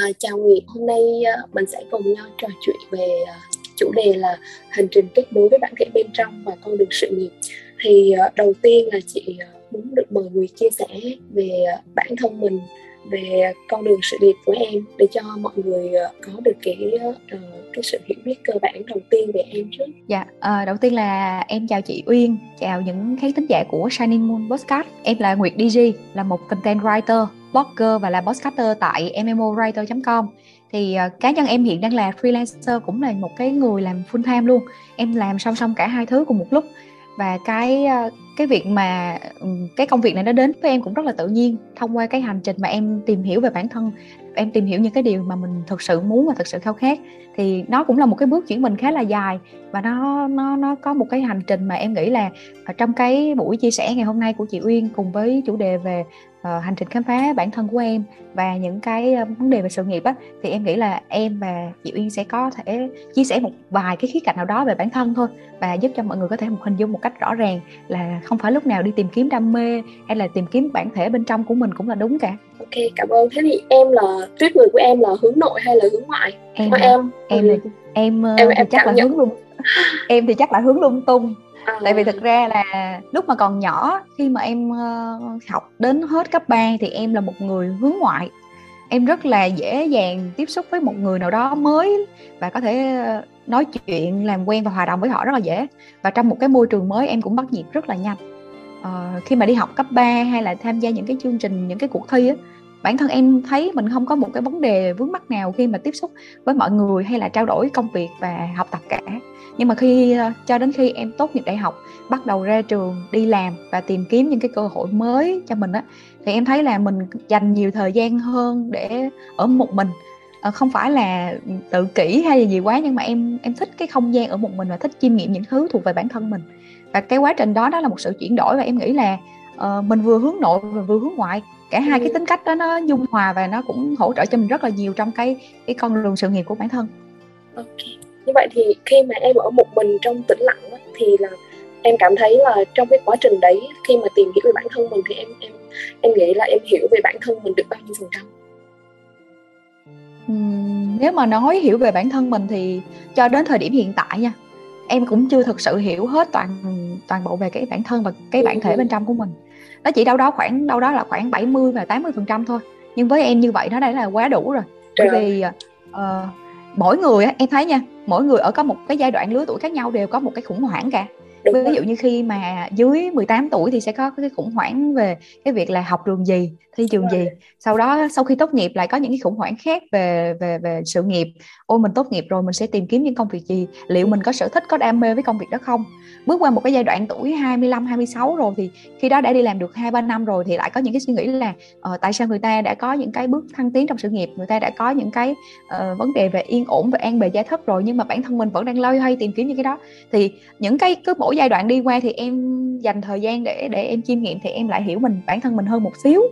À, chào Nguyệt, hôm nay ờ, mình sẽ cùng nhau trò chuyện về ờ, chủ đề là hành trình kết nối với bản thể bên trong và con đường sự nghiệp. Thì ờ, đầu tiên là chị muốn được mời Nguyệt chia sẻ về bản thân mình, về con đường sự nghiệp của em để cho mọi người ờ, có được cái uh, cái sự hiểu biết cơ bản đầu tiên về em trước. Dạ, uh, đầu tiên là em chào chị Uyên, chào những khán thính giả của Shining Moon Podcast. Em là Nguyệt DJ, là một content writer blogger và là podcaster tại mmowriter.com thì uh, cá nhân em hiện đang là freelancer cũng là một cái người làm full time luôn em làm song song cả hai thứ cùng một lúc và cái ờ, cái việc mà ừ, cái công việc này nó đến với em cũng rất là tự nhiên thông qua cái hành trình mà em tìm hiểu về bản thân, em tìm hiểu những cái điều mà mình thực sự muốn và thực sự khao khát. Thì nó cũng là một cái bước chuyển mình khá là dài và nó nó nó có một cái hành trình mà em nghĩ là ở trong cái buổi chia sẻ ngày hôm nay của chị Uyên cùng với chủ đề về uh, hành trình khám phá bản thân của em và những cái uh, vấn đề về sự nghiệp á thì em nghĩ là em và chị Uyên sẽ có thể chia sẻ một vài cái khía cạnh nào đó về bản thân thôi và giúp cho mọi người có thể một hình dung một cách rõ ràng là không phải lúc nào đi tìm kiếm đam mê hay là tìm kiếm bản thể bên trong của mình cũng là đúng cả. Ok cảm ơn. Thế thì em là tuyết người của em là hướng nội hay là hướng ngoại? Em em em, ừ. em, em, em chắc là nhận. hướng lung em thì chắc là hướng lung tung à. tại vì thực ra là lúc mà còn nhỏ khi mà em uh, học đến hết cấp 3 thì em là một người hướng ngoại. Em rất là dễ dàng tiếp xúc với một người nào đó mới và có thể ờ, nói chuyện làm quen và hòa đồng với họ rất là dễ. Và trong một cái môi trường mới em cũng bắt nhịp rất là nhanh. Uh, khi mà đi học cấp 3 hay là tham gia những cái chương trình những cái cuộc thi á bản thân em thấy mình không có một cái vấn đề vướng mắc nào khi mà tiếp xúc với mọi người hay là trao đổi công việc và học tập cả nhưng mà khi ờ, cho đến khi em tốt nghiệp đại học bắt đầu ra trường đi làm và tìm kiếm những cái cơ hội mới cho mình á thì em thấy là mình dành nhiều thời gian hơn để ở một mình ờ, không phải là tự kỷ hay là gì quá nhưng mà em em thích cái không gian ở một mình và thích chiêm nghiệm những thứ thuộc về bản thân mình và cái quá trình đó đó là một sự chuyển đổi và em nghĩ là uh, mình vừa hướng nội và vừa hướng ngoại cả hai cái ừ. tính cách đó nó dung hòa và nó cũng hỗ trợ cho mình rất là nhiều trong cái cái con đường sự nghiệp của bản thân. Ok như vậy thì khi mà em ở một mình trong tĩnh lặng đó, thì là em cảm thấy là trong cái quá trình đấy khi mà tìm hiểu về bản thân mình thì em em em nghĩ là em hiểu về bản thân mình được bao nhiêu phần trăm. Uhm, nếu mà nói hiểu về bản thân mình thì cho đến thời điểm hiện tại nha em cũng chưa thực sự hiểu hết toàn toàn bộ về cái bản thân và cái bản thể bên trong của mình. Nó chỉ đâu đó khoảng đâu đó là khoảng 70 và 80 phần trăm thôi nhưng với em như vậy nó đã là quá đủ rồi. Bởi vì uh, mỗi người á em thấy nha mỗi người ở có một cái giai đoạn lứa tuổi khác nhau đều có một cái khủng hoảng cả. Đúng ví dụ như khi mà dưới 18 tuổi thì sẽ có cái khủng hoảng về cái việc là học trường gì thi trường gì? Sau đó sau khi tốt nghiệp lại có những cái khủng hoảng khác về về về sự nghiệp. Ôi mình tốt nghiệp rồi mình sẽ tìm kiếm những công việc gì? Liệu mình có sở thích có đam mê với công việc đó không? Bước qua một cái giai đoạn tuổi 25 26 rồi thì khi đó đã đi làm được hai ba năm rồi thì lại có những cái suy nghĩ là uh, tại sao người ta đã có những cái bước thăng tiến trong sự nghiệp? Người ta đã có những cái uh, vấn đề về yên ổn về an bề gia thất rồi nhưng mà bản thân mình vẫn đang loay hoay tìm kiếm những cái đó. Thì những cái cứ mỗi giai đoạn đi qua thì em dành thời gian để để em chiêm nghiệm thì em lại hiểu mình bản thân mình hơn một xíu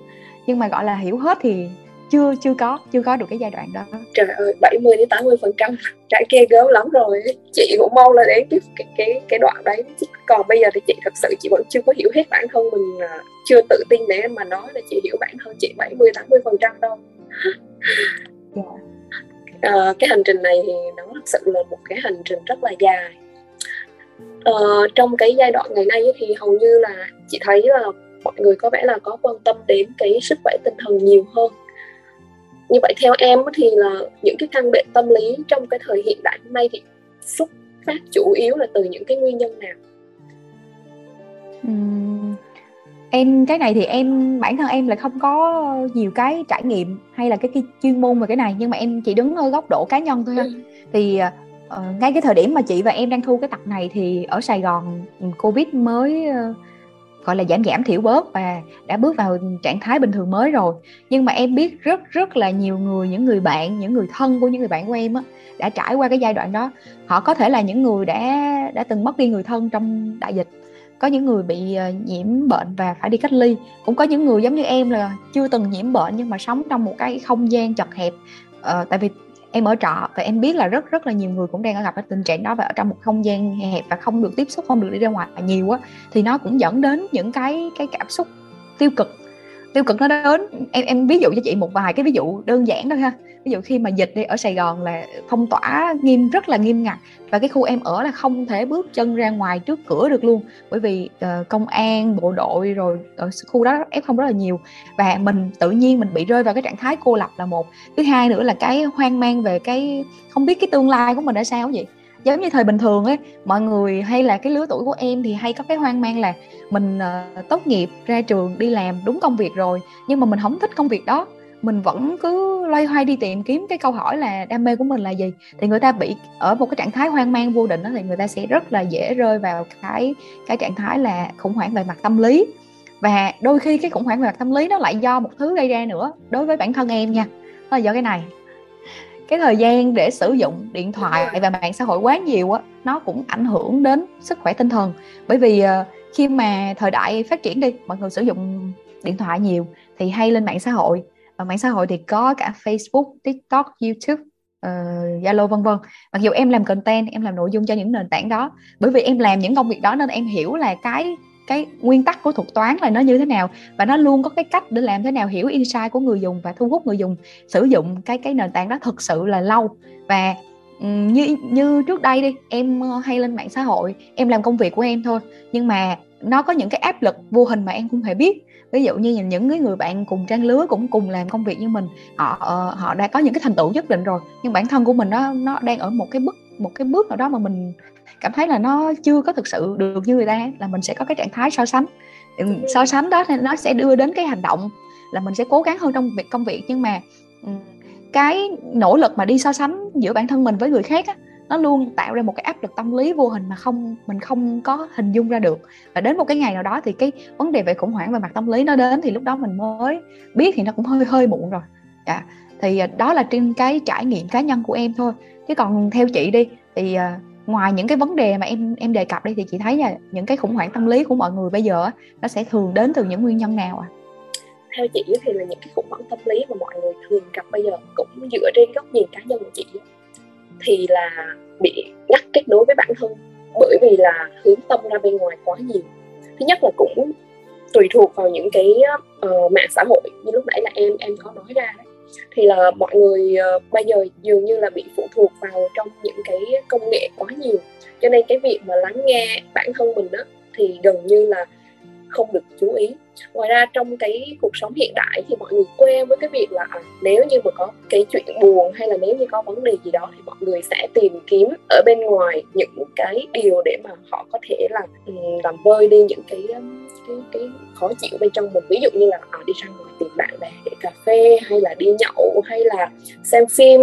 nhưng mà gọi là hiểu hết thì chưa chưa có chưa có được cái giai đoạn đó trời ơi 70 đến 80 phần trăm trải kia gớm lắm rồi chị cũng mong là đến cái cái cái cái đoạn đấy còn bây giờ thì chị thật sự chị vẫn chưa có hiểu hết bản thân mình chưa tự tin để mà nói là chị hiểu bản thân chị 70 80 phần trăm đâu yeah. Dạ. à, cái hành trình này thì nó thật sự là một cái hành trình rất là dài à, trong cái giai đoạn ngày nay thì hầu như là chị thấy là mọi người có vẻ là có quan tâm đến cái sức khỏe tinh thần nhiều hơn. Như vậy theo em thì là những cái căn bệnh tâm lý trong cái thời hiện đại hôm nay thì xuất phát chủ yếu là từ những cái nguyên nhân nào? Uhm, em cái này thì em bản thân em là không có nhiều cái trải nghiệm hay là cái, cái chuyên môn về cái này nhưng mà em chỉ đứng ở góc độ cá nhân thôi ha. Ừ. thì uh, ngay cái thời điểm mà chị và em đang thu cái tập này thì ở Sài Gòn covid mới uh, gọi là giảm giảm thiểu bớt và đã bước vào trạng thái bình thường mới rồi. Nhưng mà em biết rất rất là nhiều người những người bạn những người thân của những người bạn của em á đã trải qua cái giai đoạn đó. Họ có thể là những người đã đã từng mất đi người thân trong đại dịch. Có những người bị ờ, nhiễm bệnh và phải đi cách ly. Cũng có những người giống như em là chưa từng nhiễm bệnh nhưng mà sống trong một cái không gian chật hẹp. Ờ, tại vì em ở trọ và em biết là rất rất là nhiều người cũng đang gặp cái tình trạng đó và ở trong một không gian hẹp và không được tiếp xúc, không được đi ra ngoài nhiều á, thì nó cũng dẫn đến những cái cái cảm xúc tiêu cực tiêu cực nó đến. Em em ví dụ cho chị một vài cái ví dụ đơn giản thôi ha. Ví dụ khi mà dịch đi ở Sài Gòn là phong tỏa nghiêm rất là nghiêm ngặt và cái khu em ở là không thể bước chân ra ngoài trước cửa được luôn. Bởi vì uh, công an bộ đội rồi ở khu đó f không rất là nhiều và mình tự nhiên mình bị rơi vào cái trạng thái cô lập là một. Thứ hai nữa là cái hoang mang về cái không biết cái tương lai của mình đã sao vậy giống như thời bình thường ấy mọi người hay là cái lứa tuổi của em thì hay có cái hoang mang là mình uh, tốt nghiệp ra trường đi làm đúng công việc rồi nhưng mà mình không thích công việc đó. Mình vẫn cứ loay hoay đi tìm kiếm cái câu hỏi là đam mê của mình là gì. Thì người ta bị ở một cái trạng thái hoang mang vô định đó thì người ta sẽ rất là dễ rơi vào cái cái trạng thái là khủng hoảng về mặt tâm lý. Và đôi khi cái khủng hoảng về mặt tâm lý nó lại do một thứ gây ra nữa đối với bản thân em nha. Đó là do cái này cái thời gian để sử dụng điện thoại và mạng xã hội quá nhiều á nó cũng ảnh hưởng đến sức khỏe tinh thần. Bởi vì ờ, khi mà thời đại phát triển đi mọi người sử dụng điện thoại nhiều thì hay lên mạng xã hội. Và mạng xã hội thì có cả Facebook, TikTok, YouTube ờ, Zalo uh, vân vân. Mặc dù em làm content em làm nội dung cho những nền tảng đó. Bởi vì em làm những công việc đó nên em hiểu là cái cái nguyên tắc của thuật toán là nó như thế nào và nó luôn có cái cách để làm thế nào hiểu insight của người dùng và thu hút người dùng sử dụng cái cái nền tảng đó thực sự là lâu. Và như như trước đây đi, em ờ, hay lên mạng xã hội, em làm công việc của em thôi, nhưng mà nó có những cái áp lực vô hình mà em không hề biết. Ví dụ như những cái người bạn cùng trang lứa cũng cùng làm công việc như mình, họ ờ, họ đã có những cái thành tựu nhất định rồi, nhưng bản thân của mình nó nó đang ở một cái bước, một cái bước nào đó mà mình cảm thấy là nó chưa có thực sự được như người ta là mình sẽ có cái trạng thái so sánh. Ừ, so sánh đó thì nó sẽ đưa đến cái hành động là mình sẽ cố gắng hơn trong việc công việc. Nhưng mà ừ, cái nỗ lực mà đi so sánh giữa bản thân mình với người khác á, nó luôn tạo ra một cái áp lực tâm lý vô hình mà không mình không có hình dung ra được. Và đến một cái ngày nào đó thì cái vấn đề về khủng hoảng về mặt tâm lý nó đến thì lúc đó mình mới biết thì nó cũng hơi hơi muộn rồi. Dạ. thì à, đó là trên cái trải nghiệm cá nhân của em thôi. Chứ còn theo chị đi thì uh, ngoài những cái vấn đề mà em em đề cập đây thì chị thấy là những cái khủng hoảng tâm lý của mọi người bây giờ nó sẽ thường đến từ những nguyên nhân nào ạ? À? Theo chị thì là những cái khủng hoảng tâm lý mà mọi người thường gặp bây giờ cũng dựa trên góc nhìn cá nhân của chị thì là bị ngắt kết nối với bản thân bởi vì là hướng tâm ra bên ngoài quá nhiều thứ nhất là cũng tùy thuộc vào những cái uh, mạng xã hội như lúc nãy là em em có nói ra đấy thì là mọi người uh, bây giờ dường như là bị phụ thuộc vào trong những cái công nghệ quá nhiều. Cho nên cái việc mà lắng nghe bản thân mình đó thì gần như là không được chú ý. Ngoài ra trong cái cuộc sống hiện đại thì mọi người quen với cái việc là à, nếu như mà có cái chuyện buồn hay là nếu như có vấn đề gì đó thì mọi người sẽ tìm kiếm ở bên ngoài những cái điều để mà họ có thể là um, làm vơi đi những cái cái cái khó chịu bên trong mình. Ví dụ như là à, đi ra ngoài tìm bạn bè để cà phê hay là đi nhậu hay là xem phim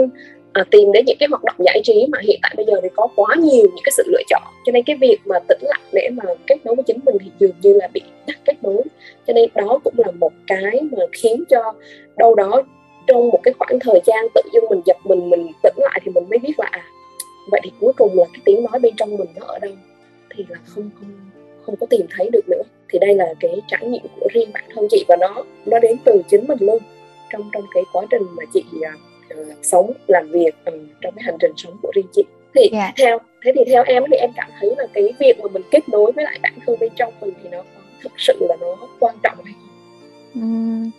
à, tìm đến những cái hoạt động giải trí mà hiện tại bây giờ thì có quá nhiều những cái sự lựa chọn. Cho nên cái việc mà tĩnh lặng để mà kết nối với chính mình thì dường như là bị ngắt kết nối. Cho nên đó cũng là một cái mà khiến cho đâu đó trong một cái khoảng thời gian tự dưng mình giật mình mình tĩnh lại thì mình mới biết là à vậy thì cuối cùng là cái tiếng nói bên trong mình nó ở đâu? Thì là không không không có tìm thấy được nữa. Thì đây là cái trải nghiệm của riêng bản thân chị và nó nó đến từ chính mình luôn trong trong cái quá trình mà chị à, uh, sống làm việc uh, trong cái hành trình sống của riêng chị. Thì yeah. Dạ. theo thế thì theo em thì em cảm thấy là cái việc mà mình kết nối với lại bản thân bên trong mình thì nó thực sự là nó quan trọng hay không? Uhm,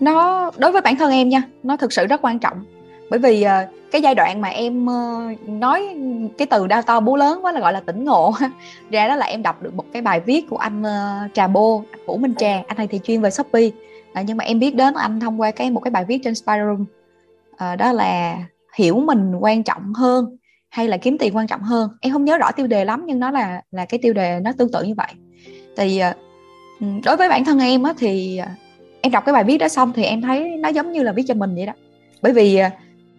nó đối với bản thân em nha nó thực sự rất quan trọng. Bởi vì uh, cái giai đoạn mà em uh, nói cái từ đau to bú lớn quá là gọi là tỉnh ngộ. Ra đó là em đọc được một cái bài viết của anh uh, trà bô vũ minh trà anh này thì chuyên về shopee. À, nhưng mà em biết đến anh thông qua cái một cái bài viết trên Spyroom à, đó là hiểu mình quan trọng hơn hay là kiếm tiền quan trọng hơn? Em không nhớ rõ tiêu đề lắm nhưng nó là là cái tiêu đề nó tương tự như vậy. Thì ờ, ừ, đối với bản thân em á thì ờ, em đọc cái bài viết đó xong thì em thấy nó giống như là viết cho mình vậy đó. Bởi vì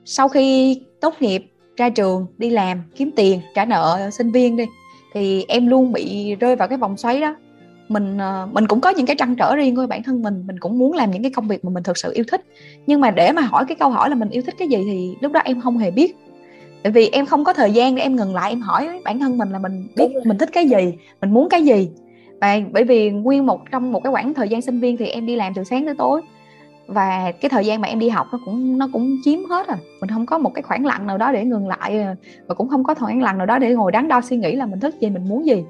sau khi tốt nghiệp ra trường đi làm kiếm tiền trả nợ sinh viên đi thì em luôn bị rơi vào cái vòng xoáy đó mình ờ, mình cũng có những cái trăn trở riêng của bản thân mình mình cũng muốn làm những cái công việc mà mình thực sự yêu thích. Nhưng mà để mà hỏi cái câu hỏi là mình yêu thích cái gì thì lúc đó em không hề biết. Tại vì em không có thời gian để em ngừng lại em hỏi bản thân mình là mình biết mình thích cái gì mình muốn cái gì. Và bởi vì nguyên một trong một cái khoảng thời gian sinh viên thì em đi làm từ sáng tới tối. Và cái thời gian mà em đi học nó cũng nó cũng chiếm hết rồi mình không có một cái khoảng lặng nào đó để ngừng lại và cũng không có khoảng lặng nào đó để ngồi đắn đo suy nghĩ là mình thích gì mình muốn gì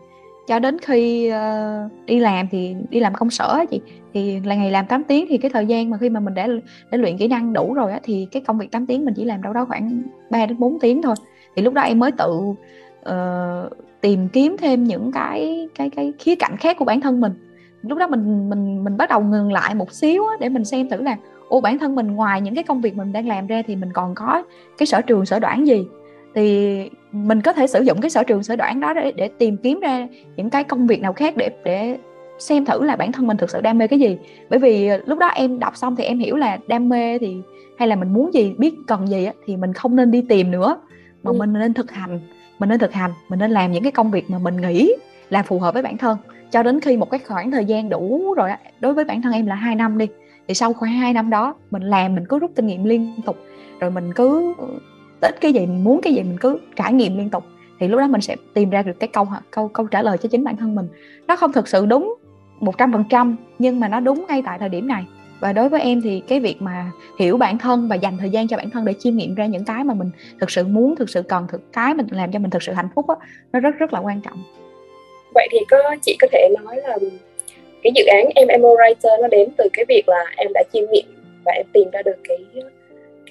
cho đến khi uh, đi làm thì đi làm công sở chị thì là ngày làm 8 tiếng thì cái thời gian mà khi mà mình đã đã luyện kỹ năng đủ rồi á thì cái công việc 8 tiếng mình chỉ làm đâu đó khoảng 3 đến 4 tiếng thôi. Thì lúc đó em mới tự uh, tìm kiếm thêm những cái cái cái khía cạnh khác của bản thân mình. Lúc đó mình mình mình bắt đầu ngừng lại một xíu á, để mình xem thử là ô bản thân mình ngoài những cái công việc mình đang làm ra thì mình còn có cái sở trường sở đoản gì? Thì mình có thể sử dụng cái sở trường sở đoản đó để, để tìm kiếm ra những cái công việc nào khác để để xem thử là bản thân mình thực sự đam mê cái gì. Bởi vì lúc đó em đọc xong thì em hiểu là đam mê thì hay là mình muốn gì biết cần gì á, thì mình không nên đi tìm nữa. Mà ừ. mình nên thực hành mình nên thực hành mình nên làm những cái công việc mà mình nghĩ là phù hợp với bản thân. Cho đến khi một cái khoảng thời gian đủ rồi đối với bản thân em là hai năm đi thì sau khoảng hai năm đó mình làm mình cứ rút kinh nghiệm liên tục rồi mình cứ thích cái gì mình muốn cái gì mình cứ trải nghiệm liên tục. Thì lúc đó mình sẽ tìm ra được cái câu câu câu trả lời cho chính bản thân mình. Nó không thực sự đúng một trăm phần trăm, nhưng mà nó đúng ngay tại thời điểm này. Và đối với em thì cái việc mà hiểu bản thân và dành thời gian cho bản thân để chiêm nghiệm ra những cái mà mình thực sự muốn, thực sự cần, thực, cái mình làm cho mình thực sự hạnh phúc á, nó rất rất là quan trọng. Vậy thì có, chị có thể nói là cái dự án em Writer nó đến từ cái việc là em đã chiêm nghiệm và em tìm ra được cái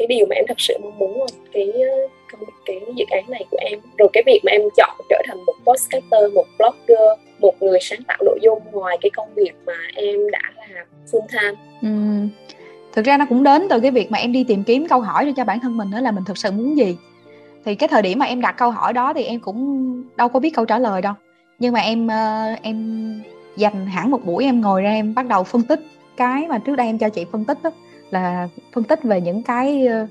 cái điều mà em thật sự mong muốn không cái ờ, công, cái dự án này của em. Rồi cái việc mà em chọn trở thành một podcaster, một blogger, một người sáng tạo nội dung ngoài cái công việc mà em đã làm full time. Ừ. thực ra nó cũng đến từ cái việc mà em đi tìm kiếm câu hỏi cho bản thân mình đó là mình thực sự muốn gì. Thì cái thời điểm mà em đặt câu hỏi đó thì em cũng đâu có biết câu trả lời đâu. Nhưng mà em ờ, em dành hẳn một buổi em ngồi ra em bắt đầu phân tích cái mà trước đây em cho chị phân tích đó là phân tích về những cái ờ,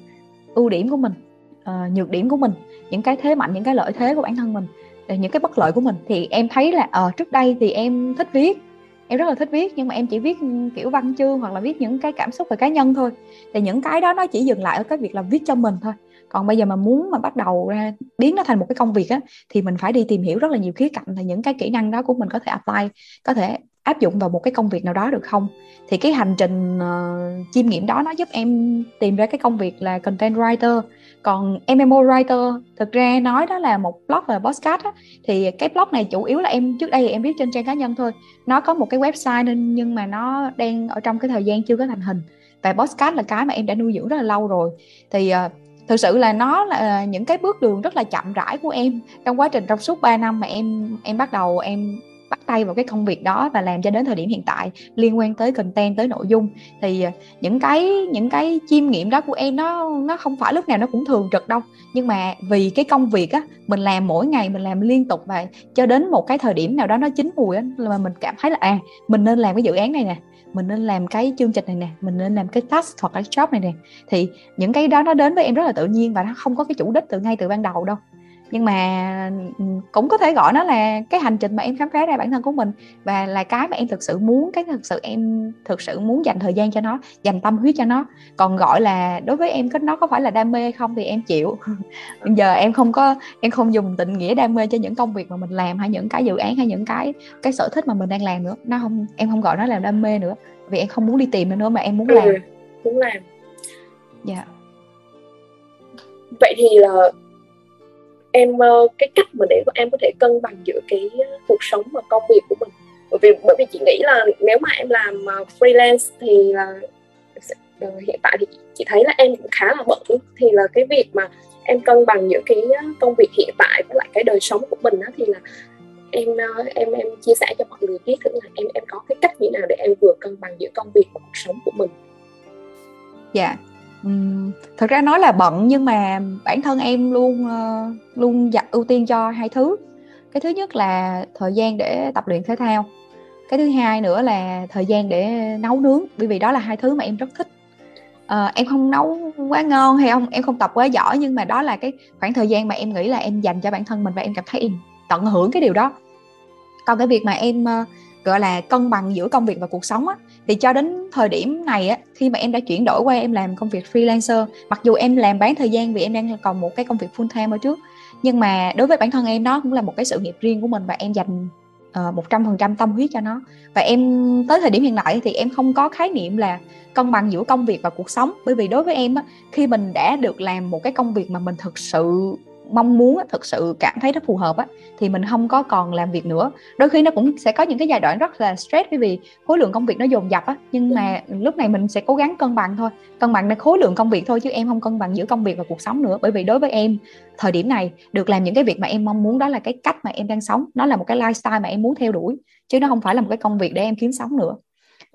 ưu điểm của mình uh, nhược điểm của mình những cái thế mạnh những cái lợi thế của bản thân mình ờ, những cái bất lợi của mình. Thì em thấy là ờ uh, trước đây thì em thích viết em rất là thích viết nhưng mà em chỉ viết ừ, kiểu văn chương hoặc là viết những cái cảm xúc về cá nhân thôi. Thì những cái đó nó chỉ dừng lại ở cái việc là viết cho mình thôi. Còn bây giờ mà muốn mà bắt đầu ra biến nó thành một cái công việc á thì mình phải đi tìm hiểu rất là nhiều khía cạnh là những cái kỹ năng đó của mình có thể apply có thể áp dụng vào một cái công việc nào đó được không? Thì cái hành trình uh, chiêm nghiệm đó nó giúp em tìm ra cái công việc là content writer. Còn MMO writer thực ra nói đó là một blog và podcast á, thì cái blog này chủ yếu là em trước đây thì em viết trên trang cá nhân thôi. Nó có một cái website nên nhưng mà nó đang ở trong cái thời gian chưa có thành hình. Và podcast là cái mà em đã nuôi dưỡng rất là lâu rồi. Thì uh, thực sự là nó là những cái bước đường rất là chậm rãi của em. Trong quá trình trong suốt 3 năm mà em em bắt đầu em bắt tay vào cái công việc đó và làm cho đến thời điểm hiện tại, liên quan tới content, tới nội dung. Thì ờ, những cái những cái chiêm nghiệm đó của em nó nó không phải lúc nào nó cũng thường trực đâu. Nhưng mà vì cái công việc á, mình làm mỗi ngày, mình làm liên tục và cho đến một cái thời điểm nào đó nó chín mùi á, là mình cảm thấy là à mình nên làm cái dự án này nè, mình nên làm cái chương trình này nè, mình nên làm cái task hoặc cái job này nè. Thì những cái đó nó đến với em rất là tự nhiên và nó không có cái chủ đích từ ngay từ ban đầu đâu nhưng mà ừ, cũng có thể gọi nó là cái hành trình mà em khám phá ra bản thân của mình và là cái mà em thực sự muốn cái thực sự em thực sự muốn dành thời gian cho nó dành tâm huyết cho nó. Còn gọi là đối với em nó có phải là đam mê hay không thì em chịu. Bây giờ em không có em không dùng định nghĩa đam mê cho những công việc mà mình làm hay những cái dự án hay những cái cái sở thích mà mình đang làm nữa. Nó không em không gọi nó là đam mê nữa vì em không muốn đi tìm nữa mà em muốn làm. Ừ, muốn làm. Dạ. Yeah. vậy thì là em ờ, cái cách mà để em có thể cân bằng giữa cái ờ, cuộc sống và công việc của mình. Bởi vì bởi vì chị nghĩ là nếu mà em làm ờ, freelance thì là hiện tại thì chị thấy là em cũng khá là bận. Thì là cái việc mà em cân bằng giữa cái công việc hiện tại với lại cái đời sống của mình đó thì là em em em chia sẻ cho mọi người biết thử là em em có cái cách như nào để em vừa cân bằng giữa công việc và cuộc sống của mình. Dạ. yeah thực ra nói là bận nhưng mà bản thân em luôn, ờ, luôn dặn ưu tiên cho hai thứ. Cái thứ nhất là thời gian để tập luyện thể thao, cái thứ hai nữa là thời gian để nấu nướng, bởi vì đó là hai thứ mà em rất thích. à, em không nấu quá ngon hay không em không tập quá giỏi nhưng mà đó là cái khoảng thời gian mà em nghĩ là em dành cho bản thân mình và em cảm thấy em tận hưởng cái điều đó. Còn cái việc mà em, ờ, gọi là cân bằng giữa công việc và cuộc sống á. Thì cho đến thời điểm này á khi mà em đã chuyển đổi qua em làm công việc freelancer mặc dù em làm bán thời gian vì em đang còn một cái công việc full time ở trước nhưng mà đối với bản thân em nó cũng là một cái sự nghiệp riêng của mình và em dành ờ, một trăm phần trăm tâm huyết cho nó. Và em tới thời điểm hiện tại thì em không có khái niệm là cân bằng giữa công việc và cuộc sống bởi vì đối với em á khi mình đã được làm một cái công việc mà mình thực sự mong muốn thực sự cảm thấy nó phù hợp á thì mình không có còn làm việc nữa. Đôi khi nó cũng sẽ có những cái giai đoạn rất là stress bởi vì khối lượng công việc nó dồn dập á nhưng mà lúc này mình sẽ cố gắng cân bằng thôi. Cân bằng khối lượng công việc thôi chứ em không cân bằng giữa công việc và cuộc sống nữa. Bởi vì đối với em thời điểm này được làm những cái việc mà em mong muốn đó là cái cách mà em đang sống. Nó là một cái lifestyle mà em muốn theo đuổi chứ nó không phải là một cái công việc để em kiếm sống nữa.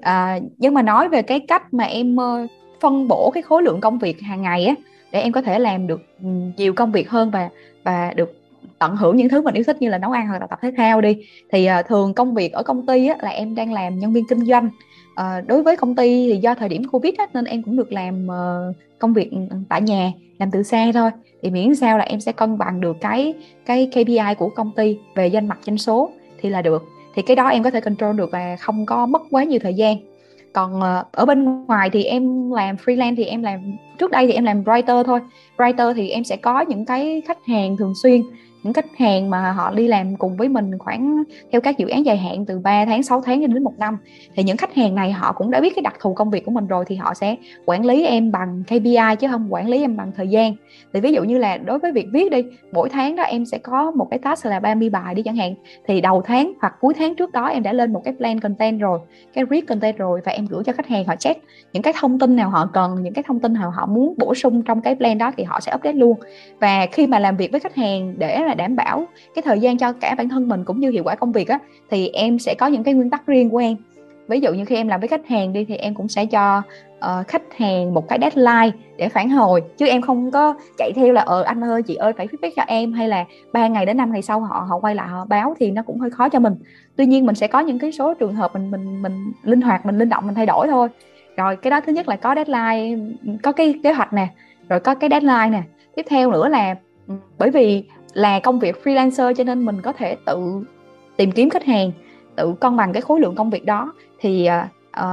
À, nhưng mà nói về cái cách mà em uh, phân bổ cái khối lượng công việc hàng ngày á để em có thể làm được ừ, nhiều công việc hơn và và được tận hưởng những thứ mình yêu thích như là nấu ăn hoặc là tập thể thao đi. Thì uh, thường công việc ở công ty á, là em đang làm nhân viên kinh doanh. Uh, đối với công ty thì do thời điểm covid á, nên em cũng được làm uh, công việc ừ, tại nhà làm từ xa thôi. Thì miễn sao là em sẽ cân bằng được cái cái KPI của công ty về danh mặt doanh số thì là được. Thì cái đó em có thể control được và không có mất quá nhiều thời gian còn ờ, ở bên ngoài thì em làm freelance thì em làm, trước đây thì em làm writer thôi. Writer thì em sẽ có những cái khách hàng thường xuyên những khách hàng mà họ đi làm cùng với mình khoảng theo các dự án dài hạn từ 3 tháng 6 tháng đến một năm. Thì những khách hàng này họ cũng đã biết cái đặc thù công việc của mình rồi thì họ sẽ quản lý em bằng KPI chứ không quản lý em bằng thời gian. Thì ví dụ như là đối với việc viết đi, mỗi tháng đó em sẽ có một cái task là 30 bài đi chẳng hạn. Thì đầu tháng hoặc cuối tháng trước đó em đã lên một cái plan content rồi, cái read content rồi và em gửi cho khách hàng, họ check. Những cái thông tin nào họ cần, những cái thông tin nào họ muốn bổ sung trong cái plan đó thì họ sẽ update luôn. Và khi mà làm việc với khách hàng để là đảm bảo cái thời gian cho cả bản thân mình cũng như hiệu quả công việc á thì em sẽ có những cái nguyên tắc riêng của em. Ví dụ như khi em làm với khách hàng đi thì em cũng sẽ cho uh, khách hàng một cái deadline để phản hồi chứ em không có chạy theo là ờ anh ơi chị ơi phải feedback cho em hay là ba ngày đến năm ngày sau họ họ quay lại họ báo thì nó cũng hơi khó cho mình. Tuy nhiên mình sẽ có những cái số trường hợp mình mình mình linh hoạt mình linh động mình thay đổi thôi. Rồi cái đó thứ nhất là có deadline có cái kế hoạch nè rồi có cái deadline nè. Tiếp theo nữa là ừ, bởi vì là công việc freelancer cho nên mình có thể tự tìm kiếm khách hàng tự cân bằng cái khối lượng công việc đó. Thì uh,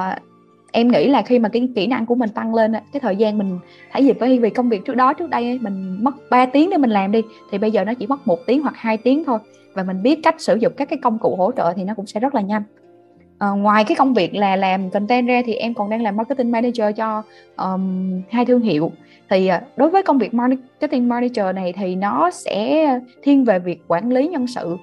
em nghĩ là khi mà cái kỹ năng của mình tăng lên cái thời gian mình thấy dịp với vì công việc trước đó trước đây mình mất 3 tiếng để mình làm đi thì bây giờ nó chỉ mất một tiếng hoặc hai tiếng thôi. Và mình biết cách sử dụng các cái công cụ hỗ trợ thì nó cũng sẽ rất là nhanh à, ngoài cái công việc là làm content ra thì em còn đang làm marketing manager cho um, hai thương hiệu. Thì uh, đối với công việc marketing manager này thì nó sẽ thiên về việc quản lý nhân sự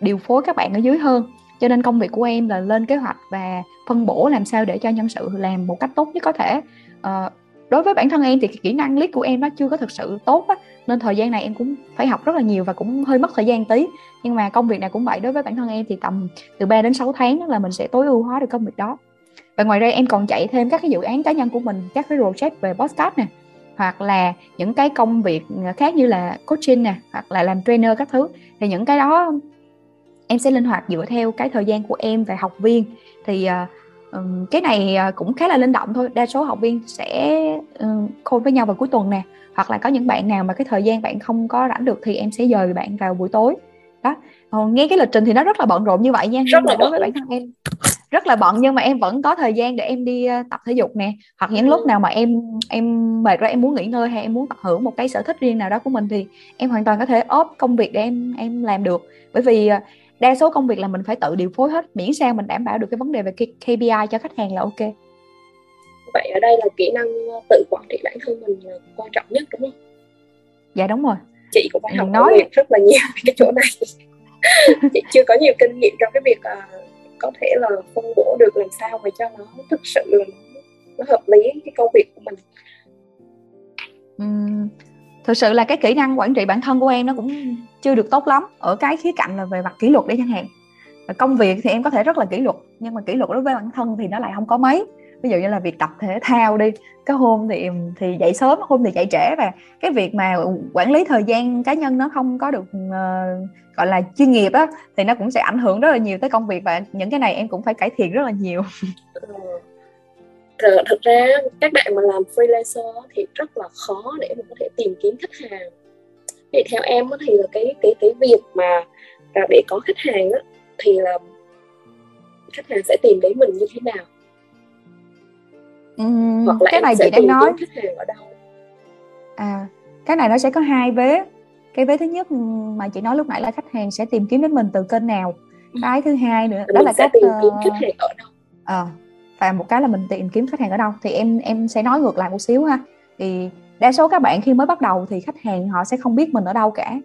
điều phối các bạn ở dưới hơn. Cho nên công việc của em là lên kế hoạch và phân bổ làm sao để cho nhân sự làm một cách tốt nhất có thể. Uh, đối với bản thân em thì kỹ năng lead của em nó chưa có thực sự tốt á nên thời gian này em cũng phải học rất là nhiều và cũng hơi mất thời gian tí. Nhưng mà công việc này cũng vậy đối với bản thân em thì tầm từ 3 đến 6 tháng là mình sẽ tối ưu hóa được công việc đó. Và ngoài ra em còn chạy thêm các cái dự án cá nhân của mình các cái project về podcast nè hoặc là những cái công việc khác như là coaching nè hoặc là làm trainer các thứ. Thì những cái đó em sẽ linh hoạt dựa theo cái thời gian của em và học viên. Thì uh, cái này cũng khá là linh động thôi. Đa số học viên sẽ uh, khôn với nhau vào cuối tuần nè hoặc là có những bạn nào mà cái thời gian bạn không có rảnh được thì em sẽ dời bạn vào buổi tối. Đó. Ờ, nghe cái lịch trình thì nó rất là bận rộn như vậy nha rất là đối với bản thân em rất là bận nhưng mà em vẫn có thời gian để em đi tập thể dục nè hoặc những lúc nào mà em em mệt ra em muốn nghỉ ngơi hay em muốn tận hưởng một cái sở thích riêng nào đó của mình thì em hoàn toàn có thể ốp công việc để em em làm được. Bởi vì đa số công việc là mình phải tự điều phối hết miễn sao mình đảm bảo được cái vấn đề về KPI cho khách hàng là ok. Vậy ở đây là kỹ năng ờ, tự quản trị bản thân mình là quan trọng nhất đúng không? Dạ đúng rồi. Chị cũng phải học nói rất là nhiều cái chỗ này. Chị chưa có nhiều kinh nghiệm trong cái việc uh, có thể là phân bổ được làm sao mà cho nó thực sự là nó hợp lý cái công việc của mình thực sự là cái kỹ năng quản trị bản thân của em nó cũng chưa được tốt lắm. Ở cái khía cạnh là về mặt kỷ luật để chẳng hạn. Công việc thì em có thể rất là kỷ luật nhưng mà kỷ luật đối với bản thân thì nó lại không có mấy. Ví dụ như là việc tập thể thao đi cái hôm thì thì dậy sớm hôm thì dậy trễ và cái việc mà quản lý thời gian cá nhân nó không có được uh, gọi là chuyên nghiệp á thì nó cũng sẽ ảnh hưởng rất là nhiều tới công việc và những cái này em cũng phải cải thiện rất là nhiều. Ừ thực ra các bạn mà làm freelancer thì rất là khó để mà có thể tìm kiếm khách hàng. Thì theo em thì là cái cái cái việc mà để có khách hàng á, thì là khách hàng sẽ tìm đến mình như thế nào? Uhm, hoặc là cái này chị đang nói khách hàng ở đâu? À cái này nó sẽ có hai vế. Cái vế thứ nhất mà chị nói lúc nãy là khách hàng sẽ tìm kiếm đến mình từ kênh nào. Ừ. cái thứ hai nữa đó là cách tìm kiếm khách hàng ở đâu? À, và một cái là mình tìm kiếm khách hàng ở đâu. Thì em em sẽ nói ngược lại một xíu ha. Thì đa số các bạn khi mới bắt đầu thì khách hàng họ sẽ không biết mình ở đâu cả.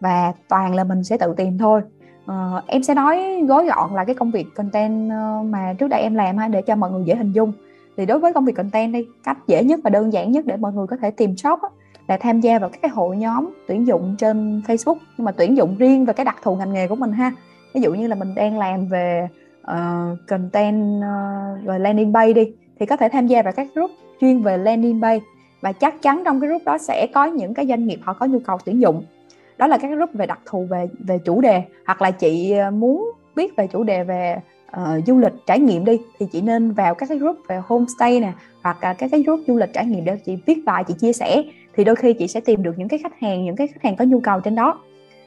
Và toàn là mình sẽ tự tìm thôi. Uh, em sẽ nói gói gọn là cái công việc content ờ, mà trước đây em làm ha để cho mọi người dễ hình dung. Thì đối với công việc content đi cách dễ nhất và đơn giản nhất để mọi người có thể tìm shop á, là tham gia vào các cái hội nhóm tuyển dụng trên Facebook. Nhưng mà tuyển dụng riêng về cái đặc thù ngành nghề của mình ha. Ví dụ như là mình đang làm về uh, content uh, về landing page đi. Thì có thể tham gia vào các group chuyên về landing page. Và chắc chắn trong cái group đó sẽ có những cái doanh nghiệp họ có nhu cầu tuyển dụng. Đó là các group về đặc thù về về chủ đề. Hoặc là chị ờ, muốn biết về chủ đề về uh, du lịch trải nghiệm đi thì chị nên vào các cái group về homestay nè hoặc là các cái group du lịch trải nghiệm để chị viết bài chị chia sẻ. Thì đôi khi chị sẽ tìm được những cái khách hàng những cái khách hàng có nhu cầu trên đó.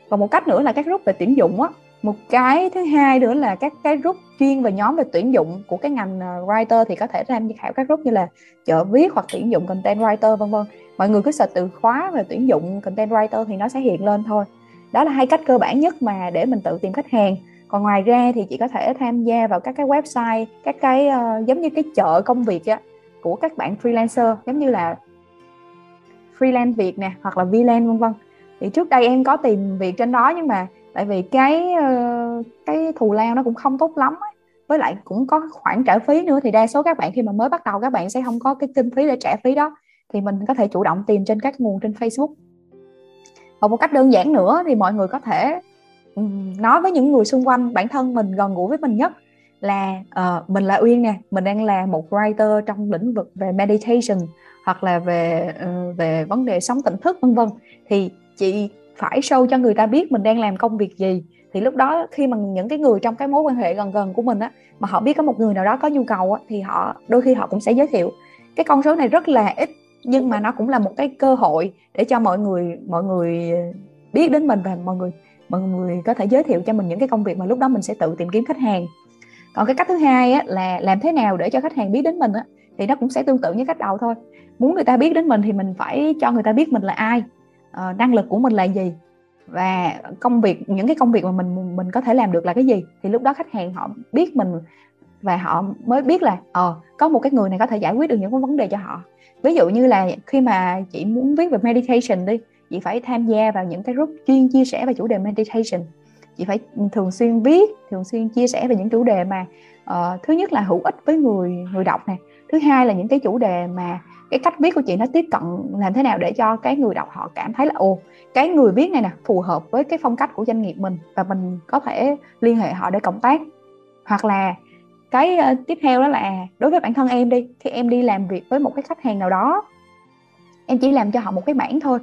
Còn một cách nữa là các group về tuyển dụng á một cái thứ hai nữa là các cái group chuyên về nhóm về tuyển dụng của cái ngành ờ, writer thì có thể tham khảo các group như là chợ viết hoặc tuyển dụng content writer vân vân. Mọi người cứ search từ khóa về tuyển dụng content writer thì nó sẽ hiện lên thôi. Đó là hai cách cơ bản nhất mà để mình tự tìm khách hàng. Còn ngoài ra thì chị có thể tham gia vào các cái website các cái uh, giống như cái chợ công việc á, của các bạn freelancer giống như là freelance việt nè hoặc là vlan vân vân. Thì trước đây em có tìm việc trên đó nhưng mà tại vì cái ờ, cái thù lao nó cũng không tốt lắm ấy. với lại cũng có khoản trả phí nữa thì đa số các bạn khi mà mới bắt đầu các bạn sẽ không có cái kinh phí để trả phí đó. Thì mình có thể chủ động tìm trên các nguồn trên Facebook. Và một cách đơn giản nữa thì mọi người có thể nói với những người xung quanh bản thân mình gần gũi với mình nhất là uh, mình là Uyên nè mình đang là một writer trong lĩnh vực về meditation hoặc là về uh, về vấn đề sống tỉnh thức vân vân. Thì chị phải show cho người ta biết mình đang làm công việc gì. Thì lúc đó khi mà những cái người trong cái mối quan hệ gần gần của mình á mà họ biết có một người nào đó có nhu cầu á thì họ đôi khi họ cũng sẽ giới thiệu. Cái con số này rất là ít nhưng mà nó cũng là một cái cơ hội để cho mọi người mọi người biết đến mình và mọi người mọi người có thể giới thiệu cho mình những cái công việc mà lúc đó mình sẽ tự tìm kiếm khách hàng. Còn cái cách thứ hai á, là làm thế nào để cho khách hàng biết đến mình á, thì nó cũng sẽ tương tự như cách đầu thôi. Muốn người ta biết đến mình thì mình phải cho người ta biết mình là ai uh, năng lực của mình là gì? Và công việc những cái công việc mà mình mình có thể làm được là cái gì? Thì lúc đó khách hàng họ biết mình và họ mới biết là ờ có một cái người này có thể giải quyết được những cái vấn đề cho họ. Ví dụ như là khi mà chị muốn viết về meditation đi chị phải tham gia vào những cái group chuyên chia sẻ về chủ đề meditation. Chị phải thường xuyên viết thường xuyên chia sẻ về những chủ đề mà uh, thứ nhất là hữu ích với người người đọc này thứ hai là những cái chủ đề mà cái cách viết của chị nó tiếp cận làm thế nào để cho cái người đọc họ cảm thấy là ồ cái người viết này nè phù hợp với cái phong cách của doanh nghiệp mình và mình có thể liên hệ họ để cộng tác. Hoặc là cái uh, tiếp theo đó là đối với bản thân em đi khi em đi làm việc với một cái khách hàng nào đó em chỉ làm cho họ một cái bản thôi.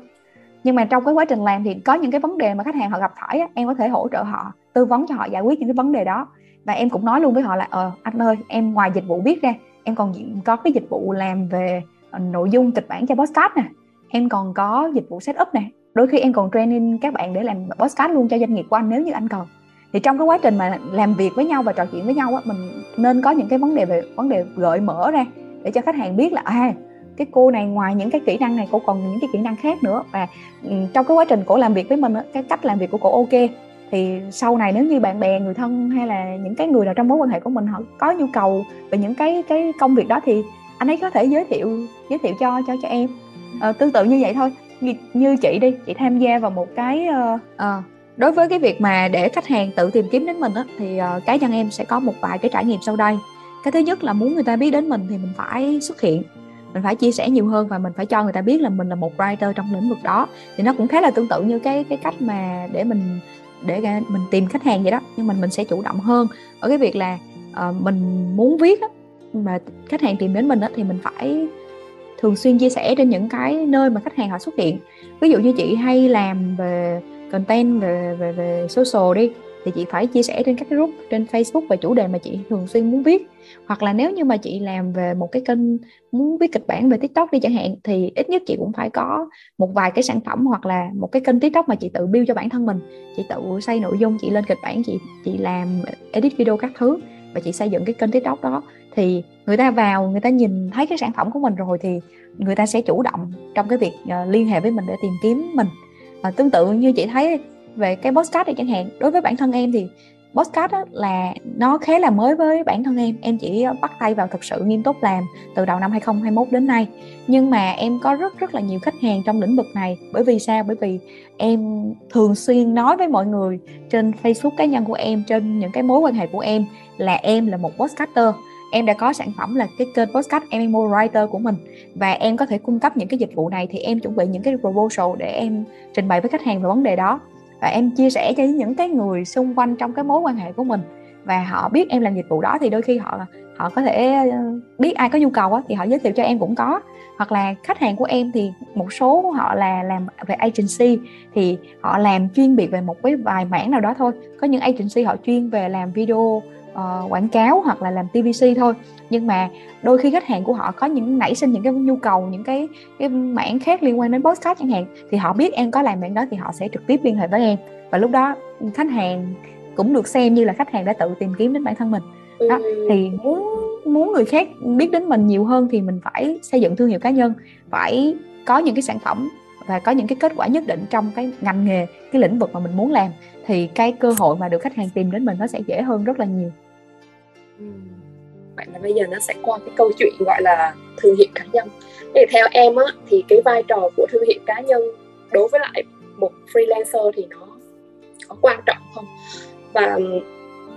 Nhưng mà trong cái quá trình làm thì có những cái vấn đề mà khách hàng họ gặp phải em có thể hỗ trợ họ tư vấn cho họ giải quyết những cái vấn đề đó. Và em cũng nói luôn với họ là ờ anh ơi em ngoài dịch vụ viết ra em còn có cái dịch vụ làm về ờ, nội dung kịch bản cho podcast nè. Em còn có dịch vụ setup nè. Đôi khi em còn training các bạn để làm podcast luôn cho doanh nghiệp của anh nếu như anh cần. Thì trong cái quá trình mà làm việc với nhau và trò chuyện với nhau á, mình nên có những cái vấn đề về, vấn đề gợi mở ra để cho khách hàng biết là à cái cô này ngoài những cái kỹ năng này cô còn những cái kỹ năng khác nữa. Và ừ, trong cái quá trình cổ làm việc với mình cái cách làm việc của cổ ok thì sau này nếu như bạn bè người thân hay là những cái người nào trong mối quan hệ của mình họ có nhu cầu về những cái cái công việc đó thì anh ấy có thể giới thiệu giới thiệu cho cho cho em. À, tương tự như vậy thôi. Như, như chị đi chị tham gia vào một cái uh, uh, đối với cái việc mà để khách hàng tự tìm kiếm đến mình á, thì uh, cá nhân em sẽ có một vài cái trải nghiệm sau đây. Cái thứ nhất là muốn người ta biết đến mình thì mình phải xuất hiện mình phải chia sẻ nhiều hơn và mình phải cho người ta biết là mình là một writer trong lĩnh vực đó. Thì nó cũng khá là tương tự như cái cái cách mà để mình để mình tìm khách hàng vậy đó. Nhưng mình mình sẽ chủ động hơn ở cái việc là uh, mình muốn viết á, mà khách hàng tìm đến mình á, thì mình phải thường xuyên chia sẻ trên những cái nơi mà khách hàng họ xuất hiện. Ví dụ như chị hay làm về content về về về social đi thì chị phải chia sẻ trên các group trên Facebook về chủ đề mà chị thường xuyên muốn viết hoặc là nếu như mà chị làm về một cái kênh muốn viết kịch bản về TikTok đi chẳng hạn thì ít nhất chị cũng phải có một vài cái sản phẩm hoặc là một cái kênh TikTok mà chị tự build cho bản thân mình. Chị tự xây nội dung chị lên kịch bản chị chị làm edit video các thứ và chị xây dựng cái kênh tiktok đó. Thì người ta vào người ta nhìn thấy cái sản phẩm của mình rồi thì người ta sẽ chủ động trong cái việc uh, liên hệ với mình để tìm kiếm mình. Uh, tương tự như chị thấy về cái podcast này chẳng hạn đối với bản thân em thì podcast là nó khá là mới với bản thân em. Em chỉ bắt tay vào thực sự nghiêm túc làm từ đầu năm 2021 đến nay. Nhưng mà em có rất rất là nhiều khách hàng trong lĩnh vực này. Bởi vì sao? Bởi vì em thường xuyên nói với mọi người trên Facebook cá nhân của em, trên những cái mối quan hệ của em là em là một podcaster. Em đã có sản phẩm là cái kênh podcast MMO Writer của mình. Và em có thể cung cấp những cái dịch vụ này thì em chuẩn bị những cái proposal để em trình bày với khách hàng về vấn đề đó và em chia sẻ cho những cái người xung quanh trong cái mối quan hệ của mình. Và họ biết em làm dịch vụ đó thì đôi khi họ họ có thể ờ, biết ai có nhu cầu á, thì họ giới thiệu cho em cũng có. Hoặc là khách hàng của em thì một số họ là làm về agency thì họ làm chuyên biệt về một cái vài mảng nào đó thôi. Có những agency họ chuyên về làm video uh, quảng cáo hoặc là làm TVC thôi. Nhưng mà đôi khi khách hàng của họ có những nảy sinh những cái nhu cầu những cái cái mảng khác liên quan đến podcast chẳng hạn thì họ biết em có làm mảng đó thì họ sẽ trực tiếp liên hệ với em. Và lúc đó khách hàng cũng được xem như là khách hàng đã tự tìm kiếm đến bản thân mình. Đó ừ. thì muốn muốn người khác biết đến mình nhiều hơn thì mình phải xây dựng thương hiệu cá nhân phải có những cái sản phẩm và có những cái kết quả nhất định trong cái ngành nghề cái lĩnh vực mà mình muốn làm thì cái cơ hội mà được khách hàng tìm đến mình nó sẽ dễ hơn rất là nhiều. Ừ. vậy là bây giờ nó sẽ qua cái câu chuyện gọi là thương hiệu cá nhân. Thì theo em á thì cái vai trò của thương hiệu cá nhân đối với lại một freelancer thì nó có quan trọng không? Và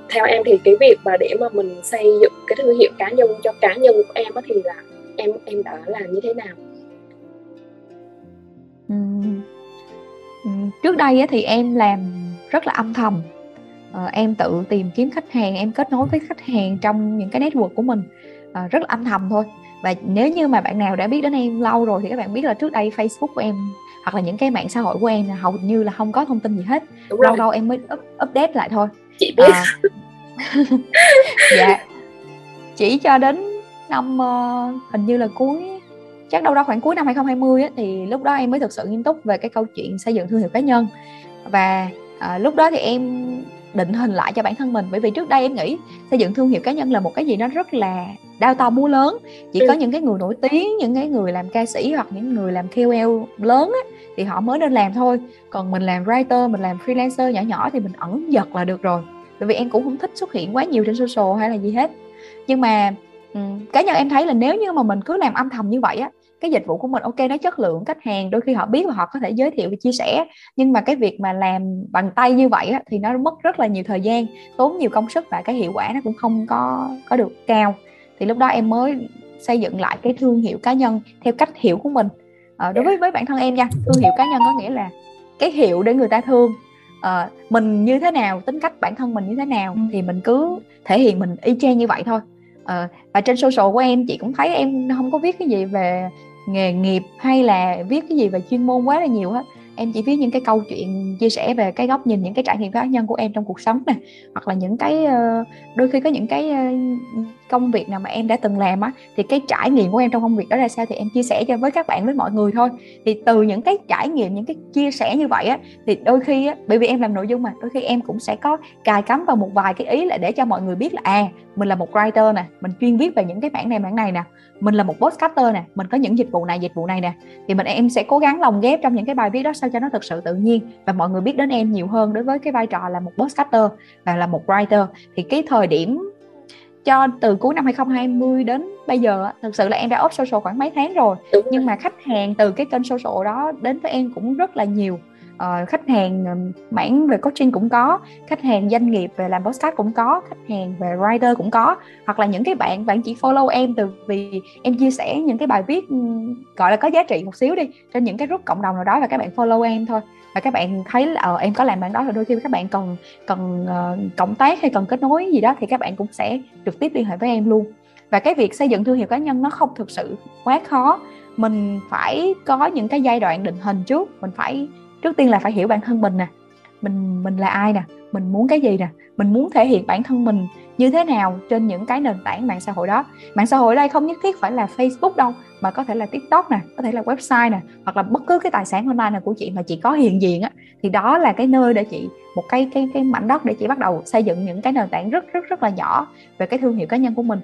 theo em thì cái việc mà để mà mình xây dựng cái thương hiệu cá nhân cho cá nhân của em á thì là em em đã làm như thế nào? Trước đây thì em làm rất là âm thầm. Ờ, em tự tìm kiếm khách hàng em kết nối với khách hàng trong những cái network của mình ờ, rất là âm thầm thôi. Và nếu như mà bạn nào đã biết đến em lâu rồi thì các bạn biết là trước đây Facebook của em hoặc là những cái mạng xã hội của em là hầu như là không có thông tin gì hết. Đúng lâu lâu em mới up, update lại thôi. Chị biết. À, dạ. Chỉ cho đến năm uh, hình như là cuối chắc đâu đó khoảng cuối năm 2020 á, thì lúc đó em mới thực sự nghiêm túc về cái câu chuyện xây dựng thương hiệu cá nhân. Và à, lúc đó thì em định hình lại cho bản thân mình. Bởi vì trước đây em nghĩ xây dựng thương hiệu cá nhân là một cái gì nó rất là đau to múa lớn. Chỉ ừ. có những cái người nổi tiếng những cái người làm ca sĩ hoặc những người làm KOL lớn á, thì họ mới nên làm thôi. Còn mình làm writer mình làm freelancer nhỏ nhỏ thì mình ẩn giật là được rồi. Bởi vì em cũng không thích xuất hiện quá nhiều trên social hay là gì hết. Nhưng mà um, cá nhân em thấy là nếu như mà mình cứ làm âm thầm như vậy á cái dịch vụ của mình ok nó chất lượng khách hàng đôi khi họ biết và họ có thể giới thiệu và chia sẻ. Nhưng mà cái việc mà làm bằng tay như vậy á, thì nó mất rất là nhiều thời gian tốn nhiều công sức và cái hiệu quả nó cũng không có có được cao. Thì lúc đó em mới xây dựng lại cái thương hiệu cá nhân theo cách hiểu của mình. À, đối với với bản thân em nha thương hiệu cá nhân có nghĩa là cái hiệu để người ta thương. À, mình như thế nào tính cách bản thân mình như thế nào thì mình cứ thể hiện mình y chang như vậy thôi. À, và trên social của em chị cũng thấy em không có viết cái gì về nghề nghiệp hay là viết cái gì về chuyên môn quá là nhiều hết. Em chỉ viết những cái câu chuyện chia sẻ về cái góc nhìn, những cái trải nghiệm cá nhân của em trong cuộc sống này hoặc là những cái ờ, đôi khi có những cái ờ, công việc nào mà em đã từng làm á, thì cái trải nghiệm của em trong công việc đó là sao thì em chia sẻ cho với các bạn, với mọi người thôi. Thì từ những cái trải nghiệm, những cái chia sẻ như vậy á, thì đôi khi á, bởi vì em làm nội dung mà, đôi khi em cũng sẽ có cài cắm vào một vài cái ý là để cho mọi người biết là à mình là một writer nè, mình chuyên viết về những cái mảng này mảng này nè. Mình là một postcaster nè, mình có những dịch vụ này, dịch vụ này nè. Thì mình, em sẽ cố gắng lồng ghép trong những cái bài viết đó sao cho nó thực sự tự nhiên và mọi người biết đến em nhiều hơn đối với cái vai trò là một postcaster và là một writer. Thì cái thời điểm cho từ cuối năm 2020 đến bây giờ thực sự là em đã up social khoảng mấy tháng rồi. Đúng nhưng mà khách hàng từ cái kênh social đó đến với em cũng rất là nhiều. Uh, khách hàng mảng về coaching cũng có khách hàng doanh nghiệp về làm podcast cũng có khách hàng về writer cũng có. Hoặc là những cái bạn bạn chỉ follow em từ vì em chia sẻ những cái bài viết gọi là có giá trị một xíu đi trên những cái group cộng đồng nào đó và các bạn follow em thôi và các bạn thấy là ờ, em có làm bạn đó rồi đôi khi các bạn cần cần uh, cộng tác hay cần kết nối gì đó thì các bạn cũng sẽ trực tiếp liên hệ với em luôn. Và cái việc xây dựng thương hiệu cá nhân nó không thực sự quá khó. Mình phải có những cái giai đoạn định hình trước mình phải trước tiên là phải hiểu bản thân mình nè. Mình mình là ai nè? Mình muốn cái gì nè? Mình muốn thể hiện bản thân mình như thế nào trên những cái nền tảng mạng xã hội đó? Mạng xã hội đây không nhất thiết phải là facebook đâu mà có thể là tiktok nè có thể là website nè hoặc là bất cứ cái tài sản online nào của chị mà chị có hiện diện á thì đó là cái nơi để chị một cái cái cái mảnh đất để chị bắt đầu xây dựng những cái nền tảng rất rất rất là nhỏ về cái thương hiệu cá nhân của mình.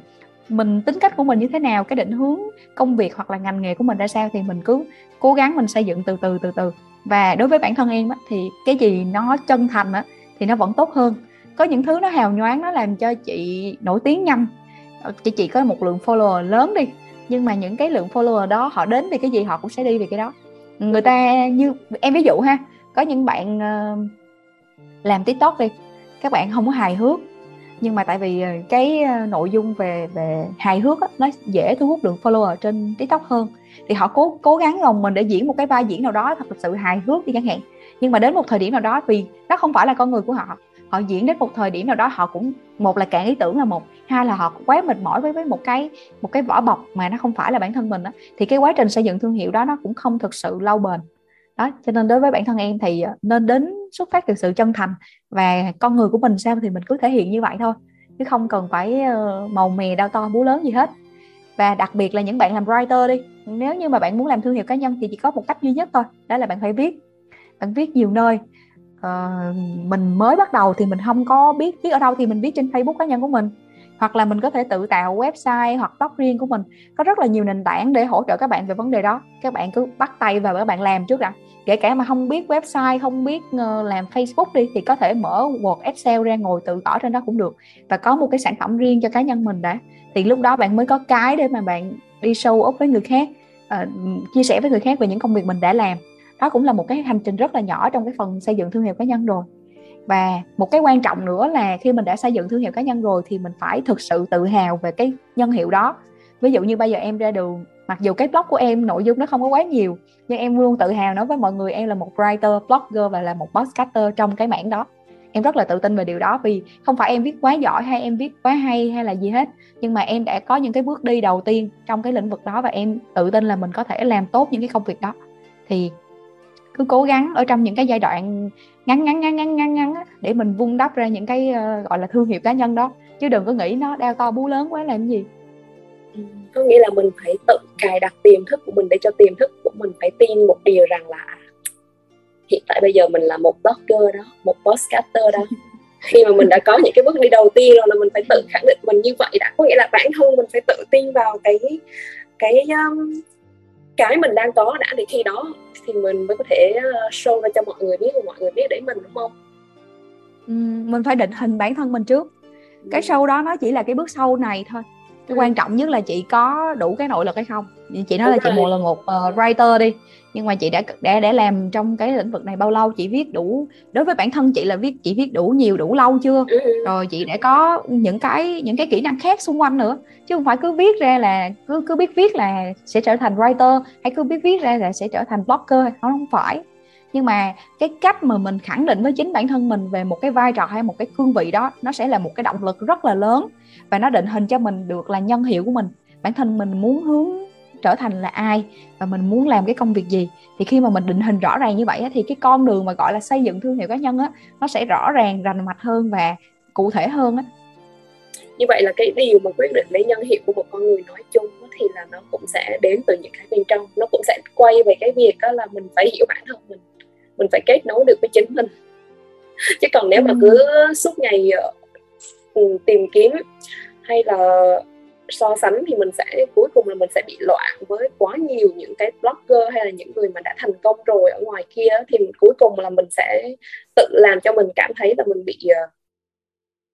Mình tính cách của mình như thế nào cái định hướng công việc hoặc là ngành nghề của mình ra sao thì mình cứ cố gắng mình xây dựng từ từ từ từ. Và đối với bản thân em á, thì cái gì nó chân thành á, thì nó vẫn tốt hơn có những thứ nó hào nhoáng nó làm cho chị nổi tiếng nhanh. Ờ, chị chỉ có một lượng follower lớn đi nhưng mà những cái lượng follower đó họ đến vì cái gì họ cũng sẽ đi vì cái đó. Người ta như em ví dụ ha có những bạn uh, làm tiktok đi các bạn không có hài hước nhưng mà tại vì ờ, cái nội dung về về hài hước á, nó dễ thu hút lượng follower trên tiktok hơn. Thì họ cố cố gắng lòng mình để diễn một cái vai diễn nào đó thật sự hài hước đi chẳng hạn. Nhưng mà đến một thời điểm nào đó vì nó không phải là con người của họ họ diễn đến một thời điểm nào đó họ cũng, một là cạn ý tưởng là một, hai là họ quá mệt mỏi với với một cái một cái vỏ bọc mà nó không phải là bản thân mình đó. thì cái quá trình xây dựng thương hiệu đó nó cũng không thực sự lâu bền đó, cho nên đối với bản thân em thì ờ, nên đến xuất phát từ sự chân thành và con người của mình sao thì mình cứ thể hiện như vậy thôi, chứ không cần phải ờ, màu mè, đau to, búa lớn gì hết và đặc biệt là những bạn làm writer đi, nếu như mà bạn muốn làm thương hiệu cá nhân thì chỉ có một cách duy nhất thôi, đó là bạn phải viết, bạn viết nhiều nơi uh, mình mới bắt đầu thì mình không có biết viết ở đâu thì mình viết trên Facebook cá nhân của mình. Hoặc là mình có thể tự tạo website hoặc blog riêng của mình. Có rất là nhiều nền tảng để hỗ trợ các bạn về vấn đề đó. Các bạn cứ bắt tay vào các bạn làm trước đã. Kể cả mà không biết website không biết ờ, làm Facebook đi thì có thể mở Word Excel ra ngồi tự gõ trên đó cũng được. Và có một cái sản phẩm riêng cho cá nhân mình đã. Thì lúc đó bạn mới có cái để mà bạn đi sâu ốc với người khác uh, chia sẻ với người khác về những công việc mình đã làm đó cũng là một cái hành trình rất là nhỏ trong cái phần xây dựng thương hiệu cá nhân rồi. Và một cái quan trọng nữa là khi mình đã xây dựng thương hiệu cá nhân rồi thì mình phải thực sự tự hào về cái nhân hiệu đó. Ví dụ như bây giờ em ra đường, mặc dù cái blog của em nội dung nó không có quá nhiều, nhưng em luôn tự hào nói với mọi người em là một writer, blogger và là một podcaster trong cái mảng đó. Em rất là tự tin về điều đó vì không phải em viết quá giỏi hay em viết quá hay hay là gì hết, nhưng mà em đã có những cái bước đi đầu tiên trong cái lĩnh vực đó và em tự tin là mình có thể làm tốt những cái công việc đó. Thì cứ cố gắng ở trong những cái giai đoạn ngắn ngắn ngắn ngắn ngắn ngắn để mình vun đắp ra những cái uh, gọi là thương hiệu cá nhân đó. Chứ đừng có nghĩ nó đeo to bú lớn quá làm gì. Ừ, có nghĩa là mình phải tự cài đặt tiềm thức của mình để cho tiềm thức của mình phải tin một điều rằng là hiện tại bây giờ mình là một blogger đó một podcaster đó. Khi mà mình đã có những cái bước đi đầu tiên rồi là mình phải tự khẳng định mình như vậy đã. Có nghĩa là bản thân mình phải tự tin vào cái cái um, cái mình đang có đã để khi đó thì mình mới có thể ờ, show ra cho mọi người biết và mọi người biết để mình đúng không? Ừ, mình phải định hình bản thân mình trước. Cái show đó nó chỉ là cái bước sau này thôi cái ừ. quan trọng nhất là chị có đủ cái nội lực hay không chị nói đúng là rồi. chị một là một uh, writer đi nhưng mà chị đã đã để làm trong cái lĩnh vực này bao lâu chị viết đủ đối với bản thân chị là viết chị viết đủ nhiều đủ lâu chưa ừ. rồi chị đã có những cái những cái kỹ năng khác xung quanh nữa chứ không phải cứ viết ra là cứ cứ biết viết là sẽ trở thành writer hay cứ biết viết ra là sẽ trở thành blogger không phải nhưng mà cái cách mà mình khẳng định với chính bản thân mình về một cái vai trò hay một cái cương vị đó, nó sẽ là một cái động lực rất là lớn và nó định hình cho mình được là nhân hiệu của mình. Bản thân mình muốn hướng trở thành là ai và mình muốn làm cái công việc gì. Thì khi mà mình định hình rõ ràng như vậy thì cái con đường mà gọi là xây dựng thương hiệu cá nhân á, nó sẽ rõ ràng, rành mạch hơn và cụ thể hơn á. Như vậy là cái điều mà quyết định lấy nhân hiệu của một con người nói chung thì là nó cũng sẽ đến từ những cái bên trong. Nó cũng sẽ quay về cái việc đó là mình phải hiểu bản thân mình mình phải kết nối được với chính mình. Chứ còn nếu mà cứ suốt ngày uh, tìm kiếm hay là so sánh thì mình sẽ cuối cùng là mình sẽ bị loạn với quá nhiều những cái blogger hay là những người mà đã thành công rồi ở ngoài kia. Thì cuối cùng là mình sẽ tự làm cho mình cảm thấy là mình bị uh,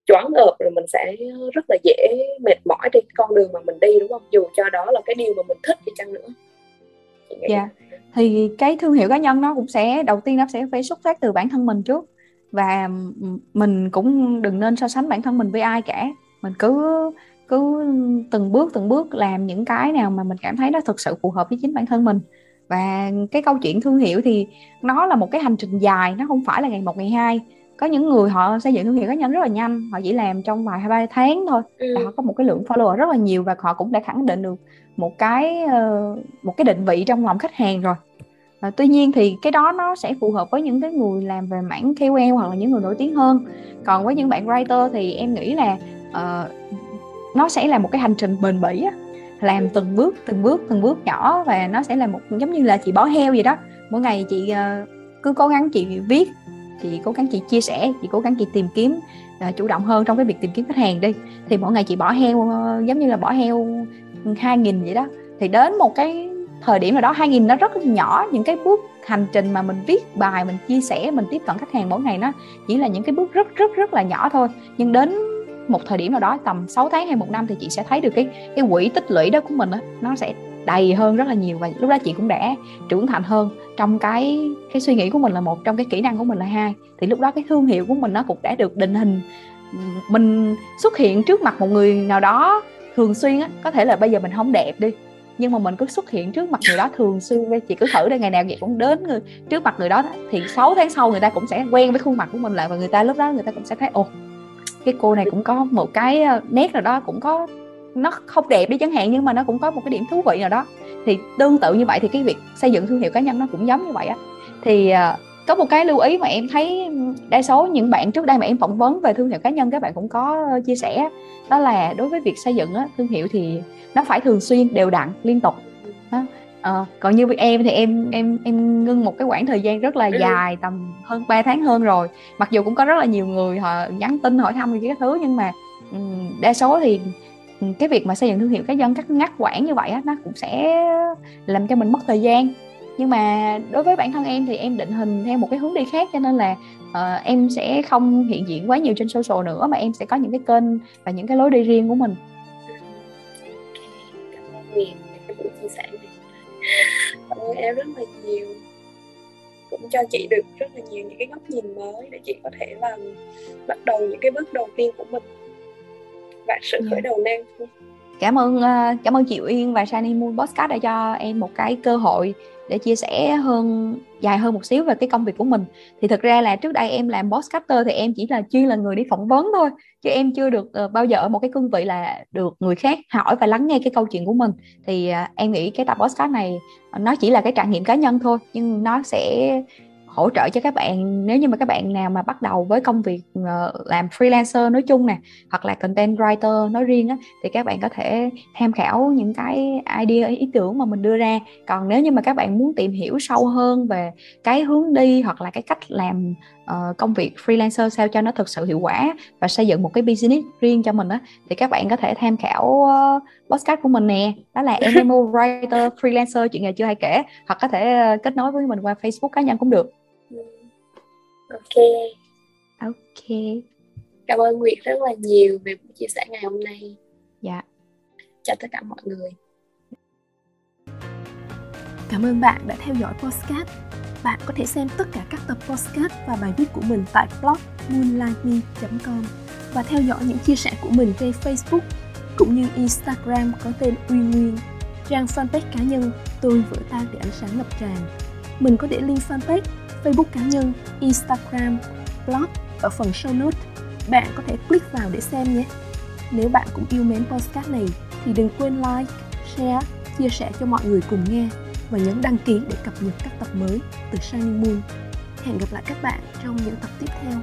choáng ngợp rồi mình sẽ rất là dễ mệt mỏi trên con đường mà mình đi đúng không? Dù cho đó là cái điều mà mình thích thì chăng nữa dạ. Yeah. thì cái thương hiệu cá nhân nó cũng sẽ đầu tiên nó sẽ phải xuất phát từ bản thân mình trước. Và mình cũng đừng nên so sánh bản thân mình với ai cả. Mình cứ cứ từng bước từng bước làm những cái nào mà mình cảm thấy nó thực sự phù hợp với chính bản thân mình. Và cái câu chuyện thương hiệu thì nó là một cái hành trình dài nó không phải là ngày một ngày hai. Có những người họ xây dựng thương hiệu cá nhân rất là nhanh họ chỉ làm trong vài hai ba tháng thôi. Ừ. là họ có một cái lượng follower rất là nhiều và họ cũng đã khẳng định được một cái uh, một cái định vị trong lòng khách hàng rồi. À, tuy nhiên thì cái đó nó sẽ phù hợp với những cái người làm về mảng KOL hoặc là những người nổi tiếng hơn. Còn với những bạn writer thì em nghĩ là uh, nó sẽ là một cái hành trình bền bỉ á. Làm từng bước từng bước từng bước nhỏ và nó sẽ là một giống như là chị bỏ heo vậy đó. Mỗi ngày chị uh, cứ cố gắng chị viết chị cố gắng chị chia sẻ chị cố gắng chị tìm kiếm uh, chủ động hơn trong cái việc tìm kiếm khách hàng đi. Thì mỗi ngày chị bỏ heo uh, giống như là bỏ heo hai nghìn vậy đó. Thì đến một cái thời điểm nào đó 2000 nó rất nhỏ những cái bước hành trình mà mình viết bài mình chia sẻ mình tiếp cận khách hàng mỗi ngày nó chỉ là những cái bước rất rất rất là nhỏ thôi. Nhưng đến một thời điểm nào đó tầm 6 tháng hay một năm thì chị sẽ thấy được cái cái quỹ tích lũy đó của mình đó, nó sẽ đầy hơn rất là nhiều và lúc đó chị cũng đã trưởng thành hơn. Trong cái cái suy nghĩ của mình là một trong cái kỹ năng của mình là hai. Thì lúc đó cái thương hiệu của mình nó cũng đã được định hình mình xuất hiện trước mặt một người nào đó thường xuyên á có thể là bây giờ mình không đẹp đi nhưng mà mình cứ xuất hiện trước mặt người đó thường xuyên chị cứ thử đây ngày nào vậy cũng đến người, trước mặt người đó thì 6 tháng sau người ta cũng sẽ quen với khuôn mặt của mình lại và người ta lúc đó người ta cũng sẽ thấy ồ cái cô này cũng có một cái ờ, nét nào đó cũng có nó không đẹp đi chẳng hạn nhưng mà nó cũng có một cái điểm thú vị nào đó. Thì tương tự như vậy thì cái việc xây dựng thương hiệu cá nhân nó cũng giống như vậy á. Thì ờ, có một cái lưu ý mà em thấy đa số những bạn trước đây mà em phỏng vấn về thương hiệu cá nhân các bạn cũng có chia sẻ đó là đối với việc xây dựng á, thương hiệu thì nó phải thường xuyên đều đặn liên tục đó. À, còn như với em thì em em em ngưng một cái khoảng thời gian rất là ừ. dài tầm hơn 3 tháng hơn rồi mặc dù cũng có rất là nhiều người họ nhắn tin hỏi thăm cái thứ nhưng mà đa số thì cái việc mà xây dựng thương hiệu cá nhân các ngắt quãng như vậy á nó cũng sẽ làm cho mình mất thời gian nhưng mà đối với bản thân em thì em định hình theo một cái hướng đi khác cho nên là uh, em sẽ không hiện diện quá nhiều trên social nữa mà em sẽ có những cái kênh và những cái lối đi riêng của mình. Cảm ơn Huyền cái buổi chia sẻ này. Cảm ơn em rất là nhiều. Cũng cho chị được rất là nhiều những cái góc nhìn mới để chị có thể làm bắt đầu những cái bước đầu tiên của mình. Và sự khởi đầu nan cảm ơn ờ, cảm ơn chị Uyên và Shiny Moon Podcast đã cho em một cái cơ hội để chia sẻ hơn dài hơn một xíu về cái công việc của mình. Thì thực ra là trước đây em làm podcaster thì em chỉ là chuyên là người đi phỏng vấn thôi chứ em chưa được uh, bao giờ ở một cái cương vị là được người khác hỏi và lắng nghe cái câu chuyện của mình. Thì uh, em nghĩ cái tập podcast này nó chỉ là cái trải nghiệm cá nhân thôi nhưng nó sẽ hỗ trợ cho các bạn nếu như mà các bạn nào mà bắt đầu với công việc uh, làm freelancer nói chung nè hoặc là content writer nói riêng á thì các bạn có thể tham khảo những cái idea ý tưởng mà mình đưa ra. Còn nếu như mà các bạn muốn tìm hiểu sâu hơn về cái hướng đi hoặc là cái cách làm uh, công việc freelancer sao cho nó thực sự hiệu quả và xây dựng một cái business riêng cho mình á thì các bạn có thể tham khảo uh, podcast của mình nè. Đó là MMO writer freelancer chuyện nghề chưa hay kể. Hoặc có thể uh, kết nối với mình qua Facebook cá nhân cũng được ok. Ok. Cảm ơn Nguyệt rất là nhiều về buổi chia sẻ ngày hôm nay. Dạ. Chào tất cả mọi người. Cảm ơn bạn đã theo dõi podcast. Bạn có thể xem tất cả các tập podcast và bài viết của mình tại blog moonlightme.com và theo dõi những chia sẻ của mình trên Facebook cũng như Instagram có tên Uy Nguyên, trang fanpage cá nhân Tôi vỡ tan để ánh sáng ngập tràn. Mình có để link fanpage Facebook cá nhân, Instagram, blog ở phần show notes. Bạn có thể click vào để xem nhé. Nếu bạn cũng yêu mến podcast này thì đừng quên like, share, chia sẻ cho mọi người cùng nghe và nhấn đăng ký để cập nhật các tập mới từ Shining Moon. Hẹn gặp lại các bạn trong những tập tiếp theo.